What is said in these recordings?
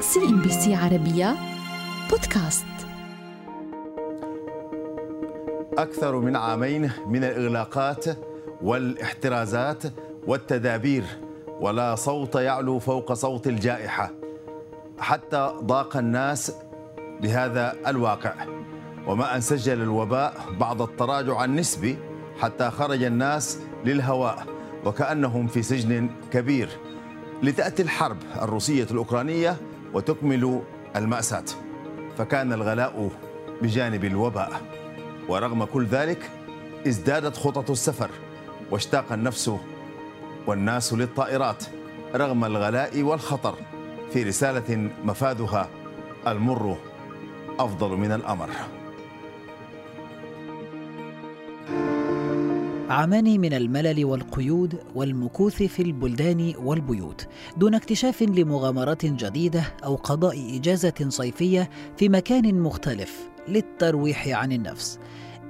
CNBC عربية بودكاست. أكثر من عامين من الإغلاقات والإحترازات والتدابير ولا صوت يعلو فوق صوت الجائحة. حتى ضاق الناس بهذا الواقع. وما أن سجل الوباء بعض التراجع النسبي حتى خرج الناس للهواء وكأنهم في سجن كبير. لتأتي الحرب الروسية الأوكرانية وتكمل المأساة. فكان الغلاء بجانب الوباء. ورغم كل ذلك ازدادت خطط السفر واشتاق النفس والناس للطائرات رغم الغلاء والخطر في رسالة مفادها المر أفضل من الأمر. عامان من الملل والقيود والمكوث في البلدان والبيوت دون اكتشاف لمغامرات جديدة أو قضاء إجازة صيفية في مكان مختلف للترويح عن النفس.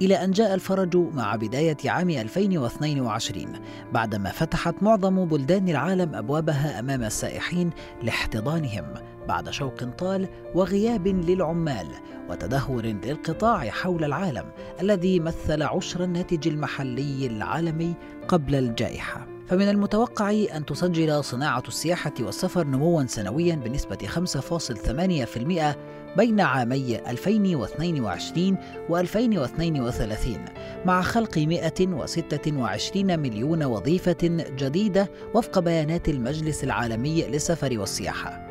إلى أن جاء الفرج مع بداية عام 2022 بعدما فتحت معظم بلدان العالم أبوابها أمام السائحين لاحتضانهم. بعد شوق طال وغياب للعمال وتدهور للقطاع حول العالم الذي مثل عشر الناتج المحلي العالمي قبل الجائحة. فمن المتوقع أن تسجل صناعة السياحة والسفر نموا سنويا بنسبة 5.8% بين عامي 2022 و 2032 مع خلق 126 مليون وظيفة جديدة وفق بيانات المجلس العالمي للسفر والسياحة.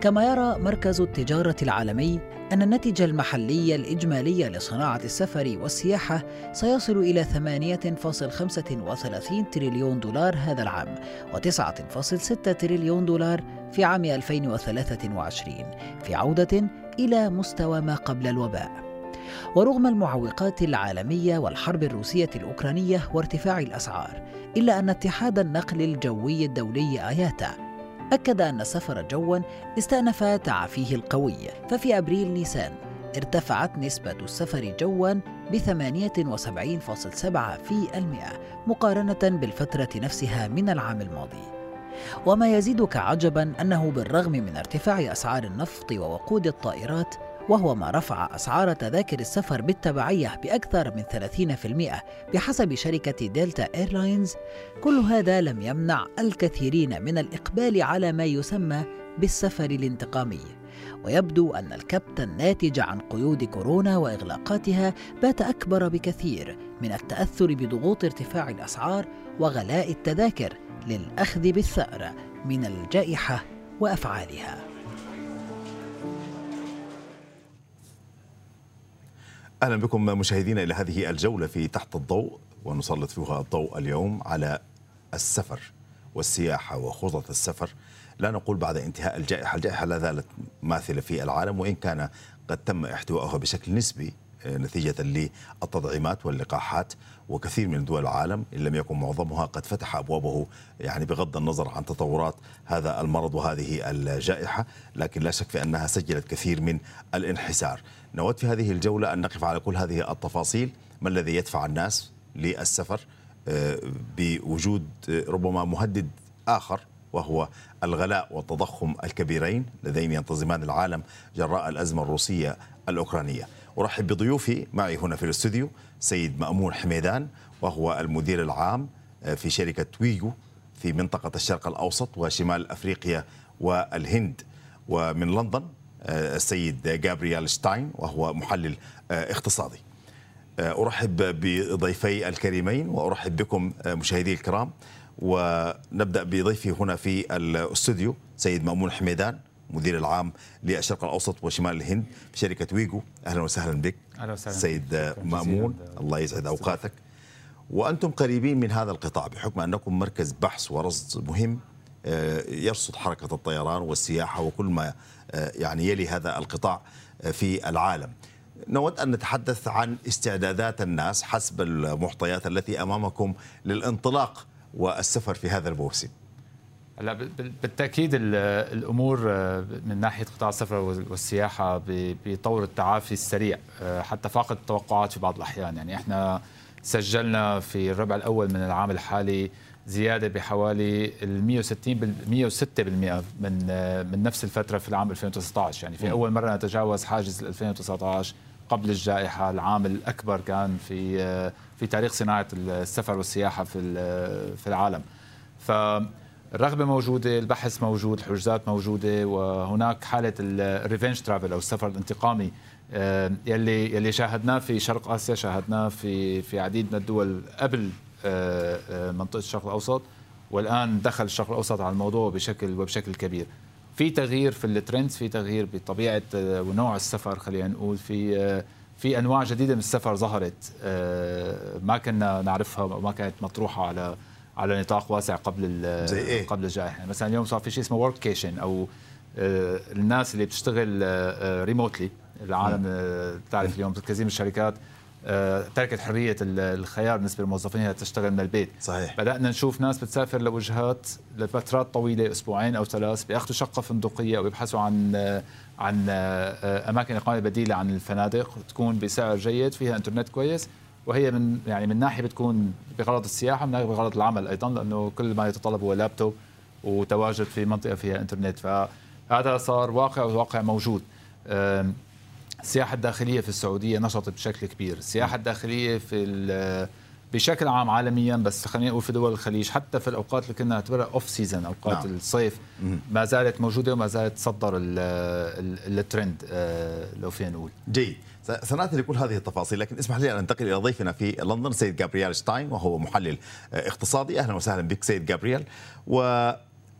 كما يرى مركز التجارة العالمي أن الناتج المحلي الإجمالي لصناعة السفر والسياحة سيصل إلى 8.35 تريليون دولار هذا العام و9.6 تريليون دولار في عام 2023 في عودة إلى مستوى ما قبل الوباء. ورغم المعوقات العالمية والحرب الروسية الأوكرانية وارتفاع الأسعار إلا أن اتحاد النقل الجوي الدولي آياتا أكد أن السفر جوا استأنف تعافيه القوي ففي أبريل نيسان ارتفعت نسبة السفر جوا ب 78.7% مقارنة بالفترة نفسها من العام الماضي. وما يزيدك عجبا أنه بالرغم من ارتفاع أسعار النفط ووقود الطائرات وهو ما رفع أسعار تذاكر السفر بالتبعية بأكثر من 30% بحسب شركة Delta Airlines. كل هذا لم يمنع الكثيرين من الإقبال على ما يسمى بالسفر الانتقامي. ويبدو أن الكبت الناتج عن قيود كورونا وإغلاقاتها بات أكبر بكثير من التأثر بضغوط ارتفاع الأسعار وغلاء التذاكر للأخذ بالثأر من الجائحة وأفعالها. أهلا بكم مشاهدينا إلى هذه الجولة في تحت الضوء ونسلط فيها الضوء اليوم على السفر والسياحة وخطط السفر. لا نقول بعد انتهاء الجائحة، الجائحة لا زالت ماثلة في العالم وإن كان قد تم احتوائها بشكل نسبي نتيجة للتطعيمات واللقاحات وكثير من دول العالم إن لم يكن معظمها قد فتح أبوابه يعني بغض النظر عن تطورات هذا المرض وهذه الجائحة لكن لا شك في أنها سجلت كثير من الانحسار. نود في هذه الجولة أن نقف على كل هذه التفاصيل. ما الذي يدفع الناس للسفر؟ آه، بوجود آه، ربما مهدد آخر وهو الغلاء والتضخم الكبيرين اللذين ينتظمان العالم جراء الأزمة الروسية الأوكرانية. أرحب بضيوفي معي هنا في الاستوديو سيد مأمون حميدان وهو المدير العام آه، في شركة ويجو في منطقة الشرق الأوسط وشمال أفريقيا والهند. ومن لندن آه، السيد جابرييل شتاين وهو محلل آه، اقتصادي. أرحب بضيفي الكريمين وأرحب بكم مشاهدي الكرام. ونبدأ بضيفي هنا في الاستوديو سيد مأمون حميدان. مدير العام للشرق الأوسط وشمال الهند في شركة ويجو. أهلا وسهلا بك. أهلا وسهلا سيد مأمون الله يسعد أوقاتك. وأنتم قريبين من هذا القطاع بحكم أنكم مركز بحث ورصد مهم آه، يرصد حركة الطيران والسياحة وكل ما آه، يعني يلي هذا القطاع آه، في العالم. نود أن نتحدث عن استعدادات الناس حسب المعطيات التي أمامكم للانطلاق والسفر في هذا الموسم. هلا بالتأكيد الأمور آه، من ناحية قطاع السفر والسياحة بطور التعافي السريع آه، حتى فاقد التوقعات في بعض الأحيان. يعني إحنا سجلنا في الربع الأول من العام الحالي زيادة بحوالي ال 160 106% من من نفس الفترة في العام 2019 يعني في أول مرة نتجاوز حاجز 2019 قبل الجائحة العام الأكبر كان في في تاريخ صناعة السفر والسياحة في في العالم. فالرغبه موجودة البحث موجود الحجوزات موجودة وهناك حالة الريفنج ترافل أو السفر الانتقامي آه، يلي يلي شاهدناه في شرق آسيا شاهدناه في في عديد من الدول قبل آه، آه، منطقة الشرق الأوسط والآن دخل الشرق الأوسط على الموضوع بشكل وبشكل كبير. في تغيير في ال trends في تغيير بطبيعة ونوع السفر خلينا نقول في في أنواع جديدة من السفر ظهرت ما كنا نعرفها وما كانت مطروحة على على نطاق واسع قبل زي إيه؟ قبل الجائحة. يعني مثلا اليوم صار في شيء اسمه workation أو الناس اللي بتشتغل remotely العالم بتعرف اليوم كثير من الشركات آه، تركت حرية الخيار بالنسبة للموظفين تشتغل من البيت. صحيح. بدأنا نشوف ناس بتسافر لوجهات لفترات طويلة أسبوعين أو ثلاث بياخذوا شقة فندقية أو يبحثوا عن عن آه، أماكن إقامة بديلة عن الفنادق تكون بسعر جيد فيها إنترنت كويس. وهي من يعني من ناحية بتكون بغرض السياحة من ناحية بغرض العمل أيضا لأنه كل ما يتطلب هو لابتوب وتواجد في منطقة فيها إنترنت. فهذا صار واقع وواقع موجود. السياحة الداخلية في السعودية نشطت بشكل كبير. السياحة الداخلية في بشكل عام عالميا بس خلينا نقول في دول الخليج حتى في الأوقات اللي كنا نعتبرها off season أوقات نعم. الصيف ما زالت موجودة وما زالت تصدر الترند آه، لو فينا نقول. جيد. سناتي لكل هذه التفاصيل لكن اسمح لي أن أنتقل إلى ضيفنا في لندن سيد جابرييل شتاين وهو محلل آه، اقتصادي. أهلا وسهلا بك سيد جابرييل. و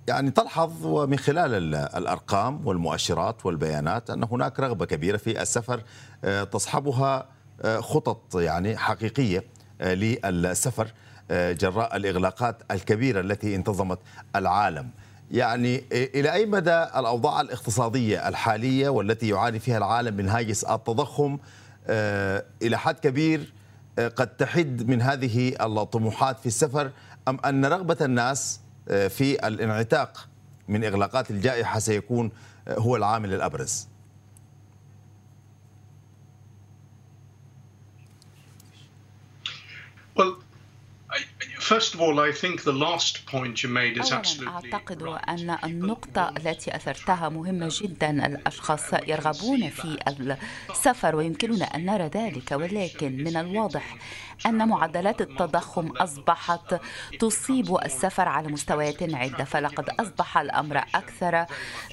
يعني تلحظ ومن خلال الأرقام والمؤشرات والبيانات أن هناك رغبة كبيرة في السفر آه، تصحبها خطط يعني حقيقية. للسفر جراء الإغلاقات الكبيرة التي انتظمت العالم. يعني إلى أي مدى الأوضاع الاقتصادية الحالية والتي يعاني فيها العالم من هاجس التضخم إلى حد كبير قد تحد من هذه الطموحات في السفر أم أن رغبة الناس في الانعتاق من إغلاقات الجائحة سيكون هو العامل الأبرز أعتقد أن النقطة التي أثرتها مهمة جدا الأشخاص يرغبون في السفر ويمكننا أن نرى ذلك ولكن من الواضح أن معدلات التضخم أصبحت تصيب السفر على مستويات عدة فلقد أصبح الأمر أكثر آه،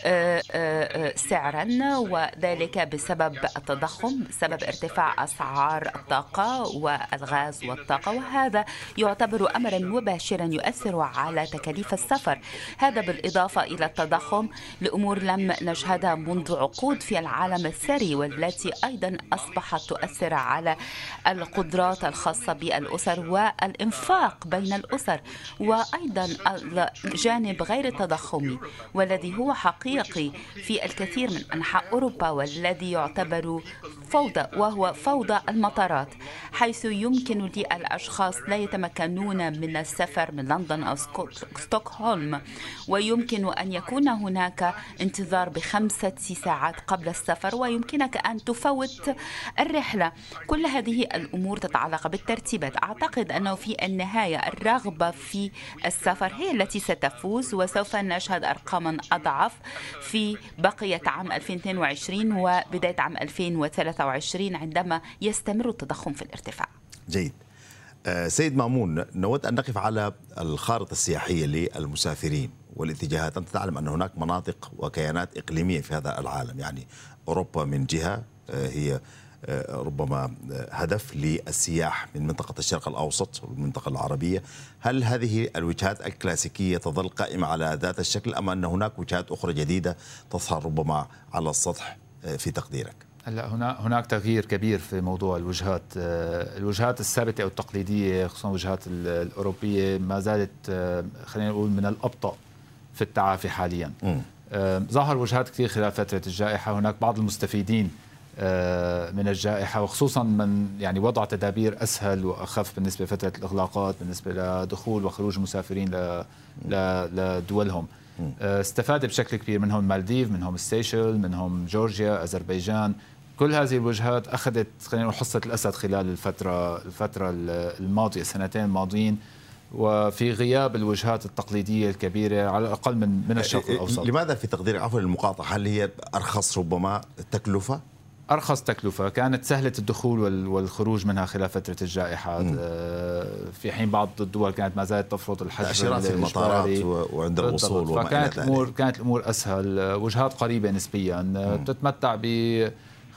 آه، آه، سعرا وذلك بسبب التضخم بسبب ارتفاع أسعار الطاقة والغاز والطاقة وهذا يعتبر أمرا مباشرا يؤثر على تكاليف السفر. هذا بالإضافة إلى التضخم لأمور لم نشهدها منذ عقود في العالم الثري والتي أيضا أصبحت تؤثر على القدرات الخاصة بالأسر والإنفاق بين الأسر وأيضا الجانب غير التضخمي والذي هو حقيقي في الكثير من أنحاء أوروبا والذي يعتبر فوضى وهو فوضى المطارات حيث يمكن للأشخاص لا يتمكنون من السفر من لندن أو ستوكهولم ويمكن أن يكون هناك انتظار بخمسة ساعات قبل السفر ويمكنك أن تفوت الرحلة. كل هذه الأمور تتعلق بالترتيبات أعتقد أنه في النهاية الرغبة في السفر هي التي ستفوز وسوف نشهد أرقاما أضعف في بقية عام 2022 وبداية عام 2023 عندما يستمر التضخم في الارتفاع. جيد. آه، سيد مامون نود أن نقف على الخارطة السياحية للمسافرين والاتجاهات. أنت تعلم أن هناك مناطق وكيانات إقليمية في هذا العالم يعني أوروبا من جهة آه، هي ربما هدف للسياح من منطقة الشرق الأوسط والمنطقة العربية. هل هذه الوجهات الكلاسيكية تظل قائمة على ذات الشكل أم أن هناك وجهات أخرى جديدة تظهر ربما على السطح في تقديرك؟ هلا هنا هناك تغيير كبير في موضوع الوجهات آه، الوجهات الثابتة أو التقليدية خصوصا الوجهات الأوروبية ما زالت آه، خلينا نقول من الأبطأ في التعافي حاليا. آه، ظهر وجهات كثير خلال فترة الجائحة. هناك بعض المستفيدين من الجائحة وخصوصا من يعني وضع تدابير أسهل وأخف بالنسبة لفترة الإغلاقات بالنسبة لدخول وخروج المسافرين لدولهم. استفاد بشكل كبير منهم المالديف منهم السيشل منهم جورجيا أذربيجان. كل هذه الوجهات أخذت خلينا نقول حصة الأسد خلال الفترة الفترة الماضية السنتين الماضيين. وفي غياب الوجهات التقليدية الكبيرة على الأقل من من الشرق الأوسط. لماذا في تقديرك عفوا المقاطعة؟ هل هي أرخص ربما تكلفة؟ أرخص تكلفة. كانت سهلة الدخول والخروج منها خلال فترة الجائحة. آه، في حين بعض الدول كانت ما زالت تفرض الحجر في المطارات وعند الوصول وما فكانت الأمور كانت الأمور أسهل. وجهات قريبة نسبيا. آه، بتتمتع ب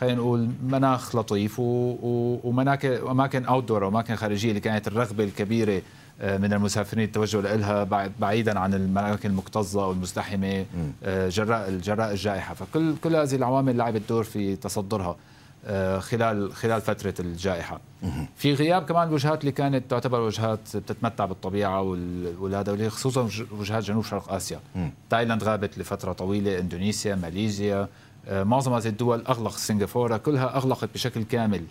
خلينا نقول مناخ لطيف ومناكن اماكن اوت دور واماكن خارجية اللي كانت الرغبة الكبيرة آه، من المسافرين التوجه لها بعيدا عن الاماكن المكتظة أو المزدحمه آه، جراء جراء الجائحة. فكل كل هذه العوامل لعبت دور في تصدرها آه، خلال خلال فترة الجائحة. في غياب كمان الوجهات اللي كانت تعتبر وجهات بتتمتع بالطبيعة والهذا خصوصا وجهات جنوب شرق آسيا. تايلاند غابت لفترة طويلة إندونيسيا ماليزيا معظم هذه الدول اغلق سنغافورة كلها أغلقت بشكل كامل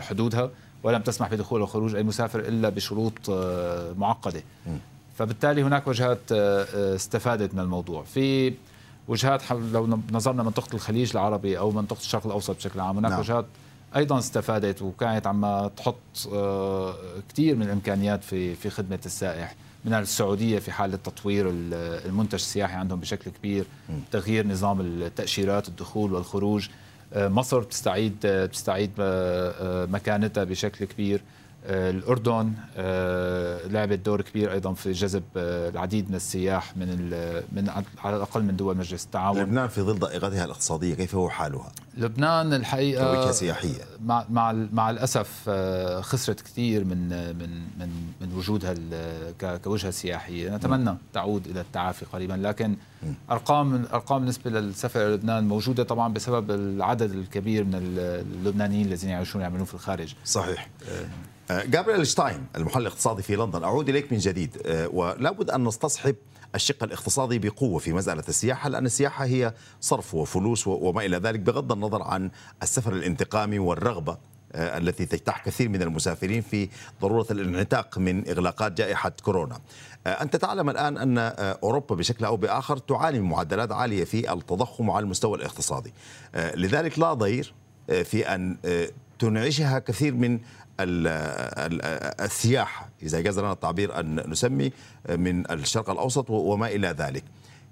حدودها. ولم تسمح بدخول وخروج أي مسافر إلا بشروط آه، معقدة. فبالتالي هناك وجهات آه، آه، استفادت من الموضوع. في وجهات لو نظرنا منطقة الخليج العربي أو منطقة الشرق الأوسط بشكل عام هناك نعم. وجهات أيضا استفادت وكانت عم تحط كثير من الإمكانيات في في خدمة السائح. من السعودية في حاله تطوير المنتج السياحي عندهم بشكل كبير. تغيير نظام التاشيرات الدخول والخروج. مصر بتستعيد آه، بتستعيد آه، مكانتها بشكل كبير. الأردن لعبت دور كبير أيضا في جذب العديد من السياح من من على الأقل من دول مجلس التعاون. لبنان في ظل ضائقتها الاقتصادية كيف هو حالها؟ لبنان الحقيقة كوجهه سياحية. مع مع مع الأسف خسرت كثير من من من من وجودها كوجهة سياحية. نتمنى تعود إلى التعافي قريبا لكن أرقام أرقام بالنسبة للسفر إلى لبنان موجودة طبعا بسبب العدد الكبير من اللبنانيين الذين يعيشون يعملون في الخارج. صحيح. آه، جابريل شتاين المحلل الاقتصادي في لندن أعود إليك من جديد آه، ولا بد أن نستصحب الشق الاقتصادي بقوة في مسألة السياحة لأن السياحة هي صرف وفلوس وما إلى ذلك بغض النظر عن السفر الانتقامي والرغبة آه، التي تجتاح كثير من المسافرين في ضرورة الانعتاق من إغلاقات جائحة كورونا. أنت تعلم الآن أن أوروبا بشكل أو بآخر تعاني من معدلات عالية في التضخم على المستوى الاقتصادي. لذلك لا ضير في أن تنعشها كثير من السياحة إذا جاز لنا التعبير أن نسمي من الشرق الأوسط وما إلى ذلك.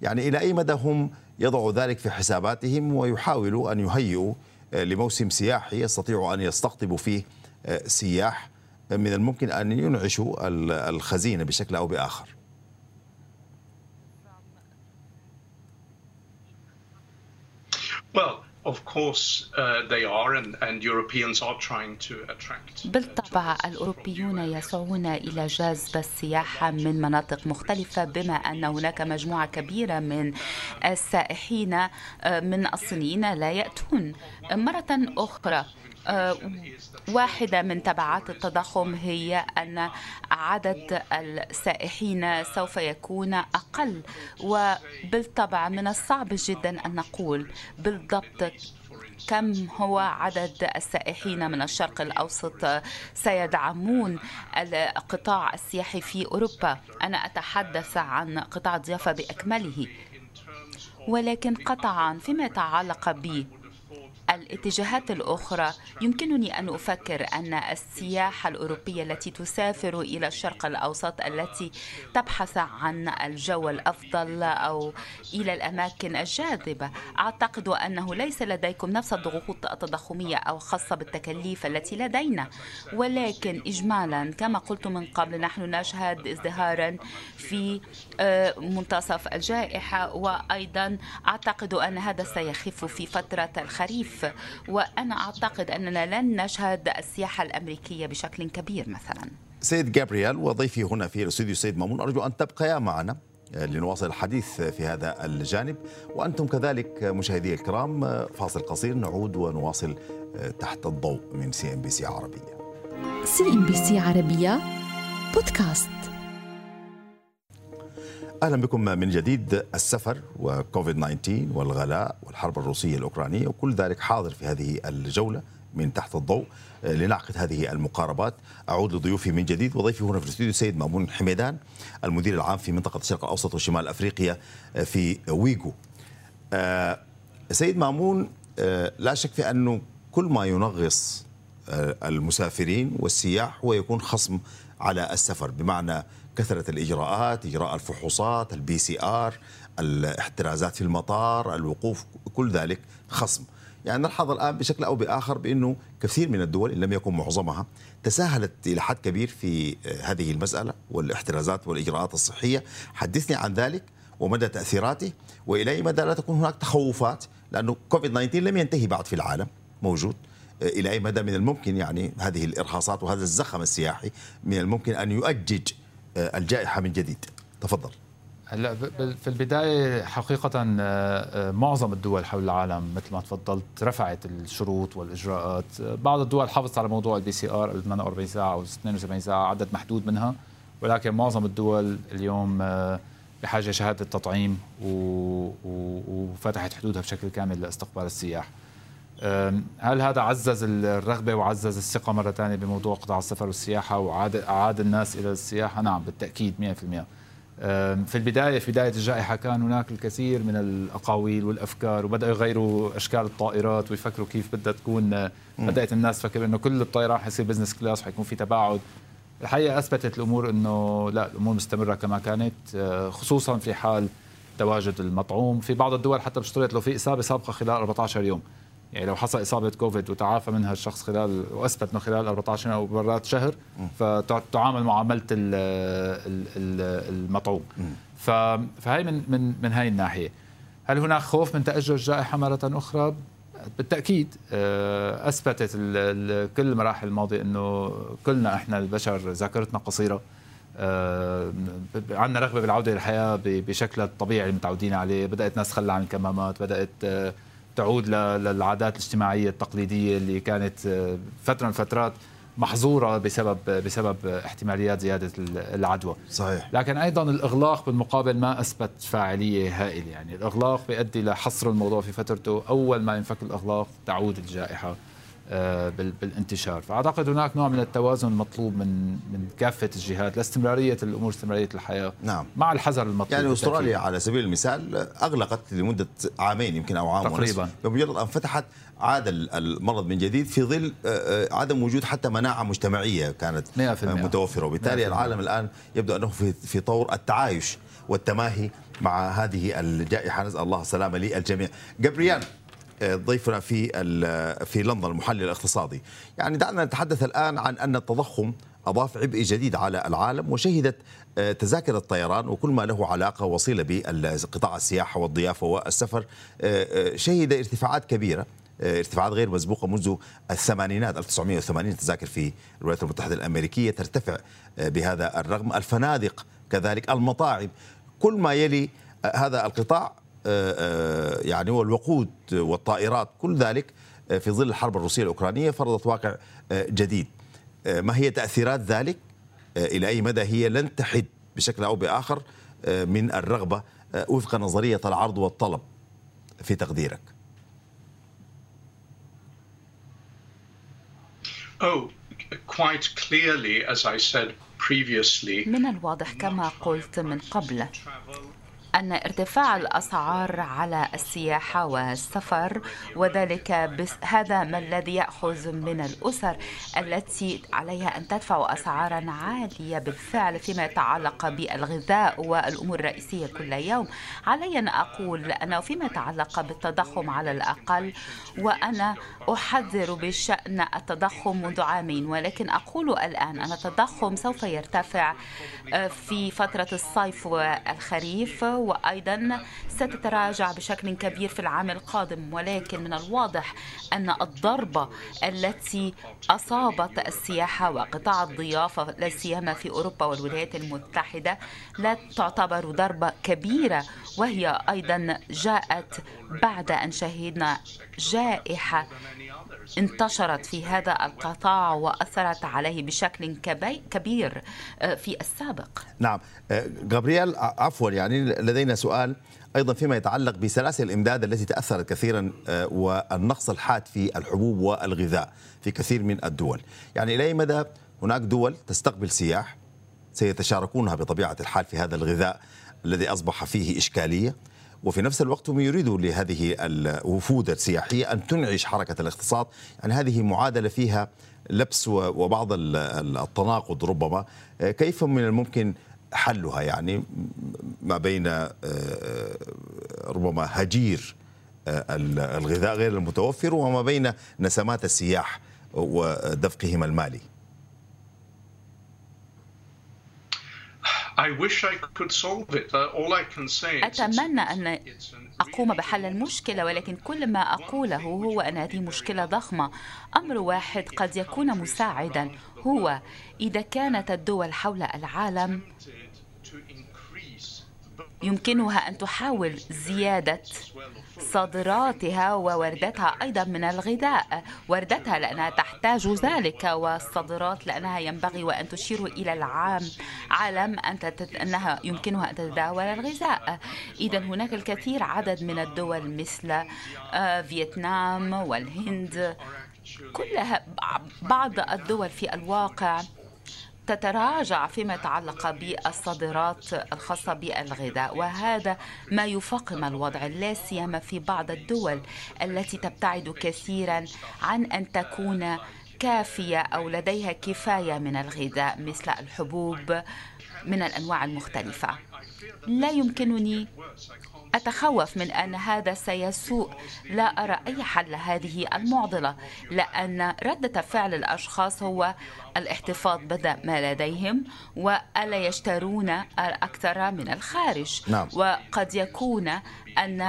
يعني إلى أي مدى هم يضعوا ذلك في حساباتهم ويحاولوا أن يهيئوا لموسم سياحي يستطيعوا أن يستقطبوا فيه سياح من الممكن أن ينعشوا الخزينة بشكل أو بآخر. Well, Of course, uh, they are, and, Europeans are trying to attract. بالطبع الأوروبيون يسعون إلى جذب السياحة من مناطق مختلفة بما أن هناك مجموعة كبيرة من السائحين uh, من الصينيين لا يأتون مرة أخرى uh, واحدة من تبعات التضخم هي أن عدد السائحين سوف يكون أقل وبالطبع من الصعب جدا أن نقول بالضبط كم هو عدد السائحين من الشرق الأوسط سيدعمون القطاع السياحي في أوروبا. أنا أتحدث عن قطاع الضيافة بأكمله ولكن قطعا فيما يتعلق ب الاتجاهات الأخرى. يمكنني أن أفكر أن السياحة الأوروبية التي تسافر إلى الشرق الأوسط التي تبحث عن الجو الأفضل أو إلى الأماكن الجاذبة أعتقد أنه ليس لديكم نفس الضغوط التضخمية أو خاصة بالتكاليف التي لدينا. ولكن إجمالا كما قلت من قبل نحن نشهد ازدهارا في آه، منتصف الجائحة وأيضا أعتقد أن هذا سيخف في فترة الخريف. وأنا أعتقد أننا لن نشهد السياحة الأمريكية بشكل كبير مثلا. سيد جابرييل وضيفي هنا في الاستوديو سيد مامون أرجو أن تبقيا معنا لنواصل الحديث في هذا الجانب. وأنتم كذلك مشاهدي الكرام فاصل قصير نعود ونواصل تحت الضوء من CNBC عربية. CNBC عربية بودكاست. أهلا بكم من جديد السفر وكوفيد 19 والغلاء والحرب الروسية الأوكرانية وكل ذلك حاضر في هذه الجولة من تحت الضوء. آه، لنعقد هذه المقاربات. أعود لضيوفي من جديد وضيفي هنا في الاستوديو سيد مأمون حميدان المدير العام في منطقة الشرق الأوسط وشمال أفريقيا آه، في ويجو آه، سيد مأمون لا شك في أنه كل ما ينغص المسافرين والسياح هو يكون خصم على السفر. بمعنى كثرة الإجراءات إجراء الفحوصات ال PCR الاحترازات في المطار الوقوف كل ذلك خصم. يعني نلحظ الآن بشكل أو بآخر بأنه كثير من الدول إن لم يكن معظمها تساهلت إلى حد كبير في هذه المسألة والاحترازات والإجراءات الصحية. حدثني عن ذلك ومدى تأثيراته وإلى أي مدى لا تكون هناك تخوفات لأنه كوفيد 19 لم ينتهي بعد في العالم موجود. إلى أي مدى من الممكن يعني هذه الإرهاصات وهذا الزخم السياحي من الممكن أن يؤجج الجائحة من جديد. تفضل. هلا في البداية حقيقة آه، آه، معظم الدول حول العالم مثل ما تفضلت رفعت الشروط والإجراءات. بعض الدول حافظت على موضوع ال PCR 48 ساعة أو 72 ساعة عدد محدود منها. ولكن معظم الدول اليوم آه، بحاجة شهادة تطعيم وفتحت حدودها بشكل كامل لاستقبال السياح. هل هذا عزز الرغبة وعزز الثقة مرة ثانية بموضوع قطاع السفر والسياحة وعاد أعاد الناس إلى السياحة؟ نعم بالتأكيد 100%. في البداية في بداية الجائحة كان هناك الكثير من الأقاويل والأفكار وبدأوا يغيروا أشكال الطائرات ويفكروا كيف بدها تكون بدأت الناس تفكر أنه كل الطيران حيصير business class وحيكون في تباعد الحقيقة أثبتت الأمور أنه لا الأمور مستمرة كما كانت آه، خصوصا في حال تواجد المطعوم في بعض الدول حتى بتشترط لو في إصابة سابقة خلال 14 يوم يعني لو حصل إصابة كوفيد وتعافى منها الشخص خلال وأثبت إنه خلال 14 أو مرات شهر فتعامل معامله المطعوم. فهي من من من هاي الناحية. هل هناك خوف من تاجل الجائحة مرة أخرى؟ بالتأكيد آه، أثبتت كل المراحل الماضية إنه كلنا إحنا البشر ذاكرتنا قصيرة. آه، عندنا رغبة بالعودة للحياه بشكلها الطبيعي اللي متعودين عليه. بدأت ناس تخلى عن الكمامات بدأت آه، تعود للعادات الاجتماعية التقليدية اللي كانت آه، فترة من فترات محظورة بسبب بسبب احتماليات زيادة العدوى. صحيح. لكن أيضا الإغلاق بالمقابل ما أثبت فاعلية هائلة. يعني الإغلاق بيؤدي لحصر الموضوع في فترته. أول ما ينفك الإغلاق تعود الجائحة. آه، بالانتشار. فأعتقد هناك نوع من التوازن المطلوب من من كافة الجهات لاستمرارية الأمور استمرارية الحياة نعم. مع الحذر المطلوب يعني أستراليا على سبيل المثال أغلقت لمدة عامين يمكن أو عام تقريبا. بمجرد أن فتحت عاد المرض من جديد في ظل آه، آه، عدم وجود حتى مناعة مجتمعية كانت 100% متوفرة. وبالتالي العالم الآن يبدو أنه في في طور التعايش والتماهي مع هذه الجائحة. نسأل الله السلامة للجميع. جابريان ضيفنا في في لندن المحلل الاقتصادي. يعني دعنا نتحدث الآن عن أن التضخم أضاف عبء جديد على العالم وشهدت آه، تذاكر الطيران وكل ما له علاقة وصيلة بقطاع السياحة والضيافة والسفر. آه، آه، شهد ارتفاعات كبيرة ارتفاعات غير مسبوقة منذ الثمانينات 1980 تذاكر في الولايات المتحدة الأمريكية ترتفع بهذا الرغم. الفنادق كذلك المطاعم كل ما يلي هذا القطاع يعني والوقود والطائرات كل ذلك آه، في ظل الحرب الروسية الأوكرانية فرضت واقع جديد. ما هي تأثيرات ذلك؟ إلى أي مدى هي لن تحد بشكل أو بآخر من الرغبة وفق نظرية العرض والطلب في تقديرك؟ Oh, quite clearly, as I said previously. من الواضح كما قلت من قبل. أن ارتفاع الأسعار على السياحة والسفر وذلك هذا ما الذي يأخذ من الأسر التي عليها أن تدفع أسعارا عالية. بالفعل فيما يتعلق بالغذاء والأمور الرئيسية كل يوم. علي أن أقول أنه فيما يتعلق بالتضخم على الأقل وأنا أحذر بشأن التضخم منذ عامين. ولكن أقول الآن أن التضخم سوف يرتفع آه، في فترة الصيف والخريف وأيضا ستتراجع بشكل كبير في العام القادم ولكن من الواضح أن الضربة التي أصابت السياحة وقطاع الضيافة لا سيما في أوروبا والولايات المتحدة لا تعتبر ضربة كبيرة وهي أيضا جاءت بعد أن شهدنا جائحة انتشرت في هذا القطاع وأثرت عليه بشكل كبير آه، في السابق. نعم جابرييل آه، عفوا يعني لدينا سؤال أيضا فيما يتعلق بسلاسل الإمداد التي تأثرت كثيرا آه، والنقص الحاد في الحبوب والغذاء في كثير من الدول، يعني إلى أي مدى هناك دول تستقبل سياح سيتشاركونها بطبيعة الحال في هذا الغذاء الذي أصبح فيه إشكالية وفي نفس الوقت هم يريدوا لهذه الوفود السياحية أن تنعش حركة الاقتصاد. يعني هذه معادلة فيها لبس وبعض التناقض ربما. كيف من الممكن حلها يعني ما بين ربما هجير الغذاء غير المتوفر وما بين نسمات السياح ودفقهم المالي. أتمنى أن أقوم بحل المشكلة ولكن كل ما أقوله هو أن هذه مشكلة ضخمة. أمر واحد قد يكون مساعدا هو إذا كانت الدول حول العالم يمكنها أن تحاول زيادة صادراتها ووردتها أيضا من الغذاء. وردتها لأنها تحتاج ذلك والصادرات لأنها ينبغي وأن تشير إلى العام عالم أن أنها يمكنها أن تتداول الغذاء. إذا هناك الكثير عدد من الدول مثل آه، فيتنام والهند. كلها بعض الدول في الواقع تتراجع فيما يتعلق بالصادرات الخاصة بالغذاء وهذا ما يفاقم الوضع لا سيما في بعض الدول التي تبتعد كثيرا عن أن تكون كافية أو لديها كفاية من الغذاء مثل الحبوب من الأنواع المختلفة. لا يمكنني أتخوف من أن هذا سيسوء. لا أرى أي حل هذه المعضلة لأن ردة فعل الأشخاص هو الاحتفاظ بما ما لديهم وألا يشترون أكثر من الخارج. نعم. وقد يكون أن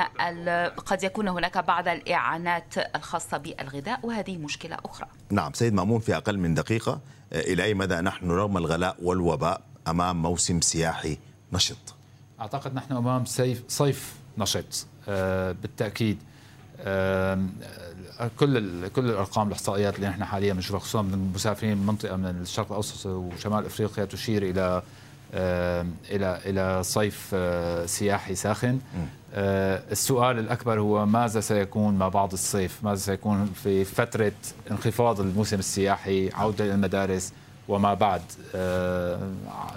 قد يكون هناك بعض الإعانات الخاصة بالغذاء وهذه مشكلة أخرى. نعم سيد مأمون في أقل من دقيقة إلى أي مدى نحن رغم الغلاء والوباء أمام موسم سياحي نشط؟ أعتقد نحن أمام صيف صيف نشط. آه، بالتأكيد. آه، كل كل الأرقام الإحصائيات اللي نحن حاليا بنشوفها خصوصا من المسافرين من منطقة من الشرق الأوسط وشمال أفريقيا تشير إلى آه، إلى إلى صيف سياحي ساخن. السؤال الأكبر هو ماذا سيكون ما بعد الصيف؟ ماذا سيكون في فترة انخفاض الموسم السياحي عودة إلى المدارس وما بعد آه،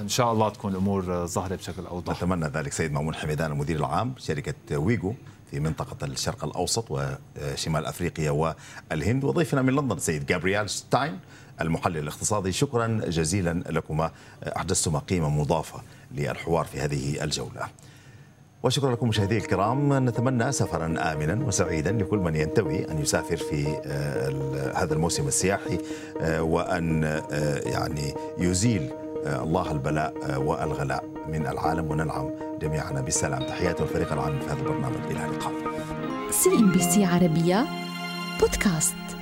إن شاء الله تكون الأمور ظاهرة بشكل أوضح. نتمنى ذلك. سيد مأمون حميدان المدير العام شركة ويجو في منطقة الشرق الأوسط وشمال أفريقيا والهند وضيفنا من لندن سيد جابرييل ستاين المحلل الاقتصادي. شكرا جزيلا لكما. أحدثتما قيمة مضافة للحوار في هذه الجولة. وشكرا لكم مشاهدي الكرام. نتمنى سفرا امنا وسعيدا لكل من ينتوي أن يسافر في آه، هذا الموسم السياحي آه، وأن آه، يعني يزيل الله البلاء والغلاء من العالم وننعم جميعا بالسلام تحياتي الفريق العام في هذا البرنامج. إلى اللقاء. CNBC عربية بودكاست.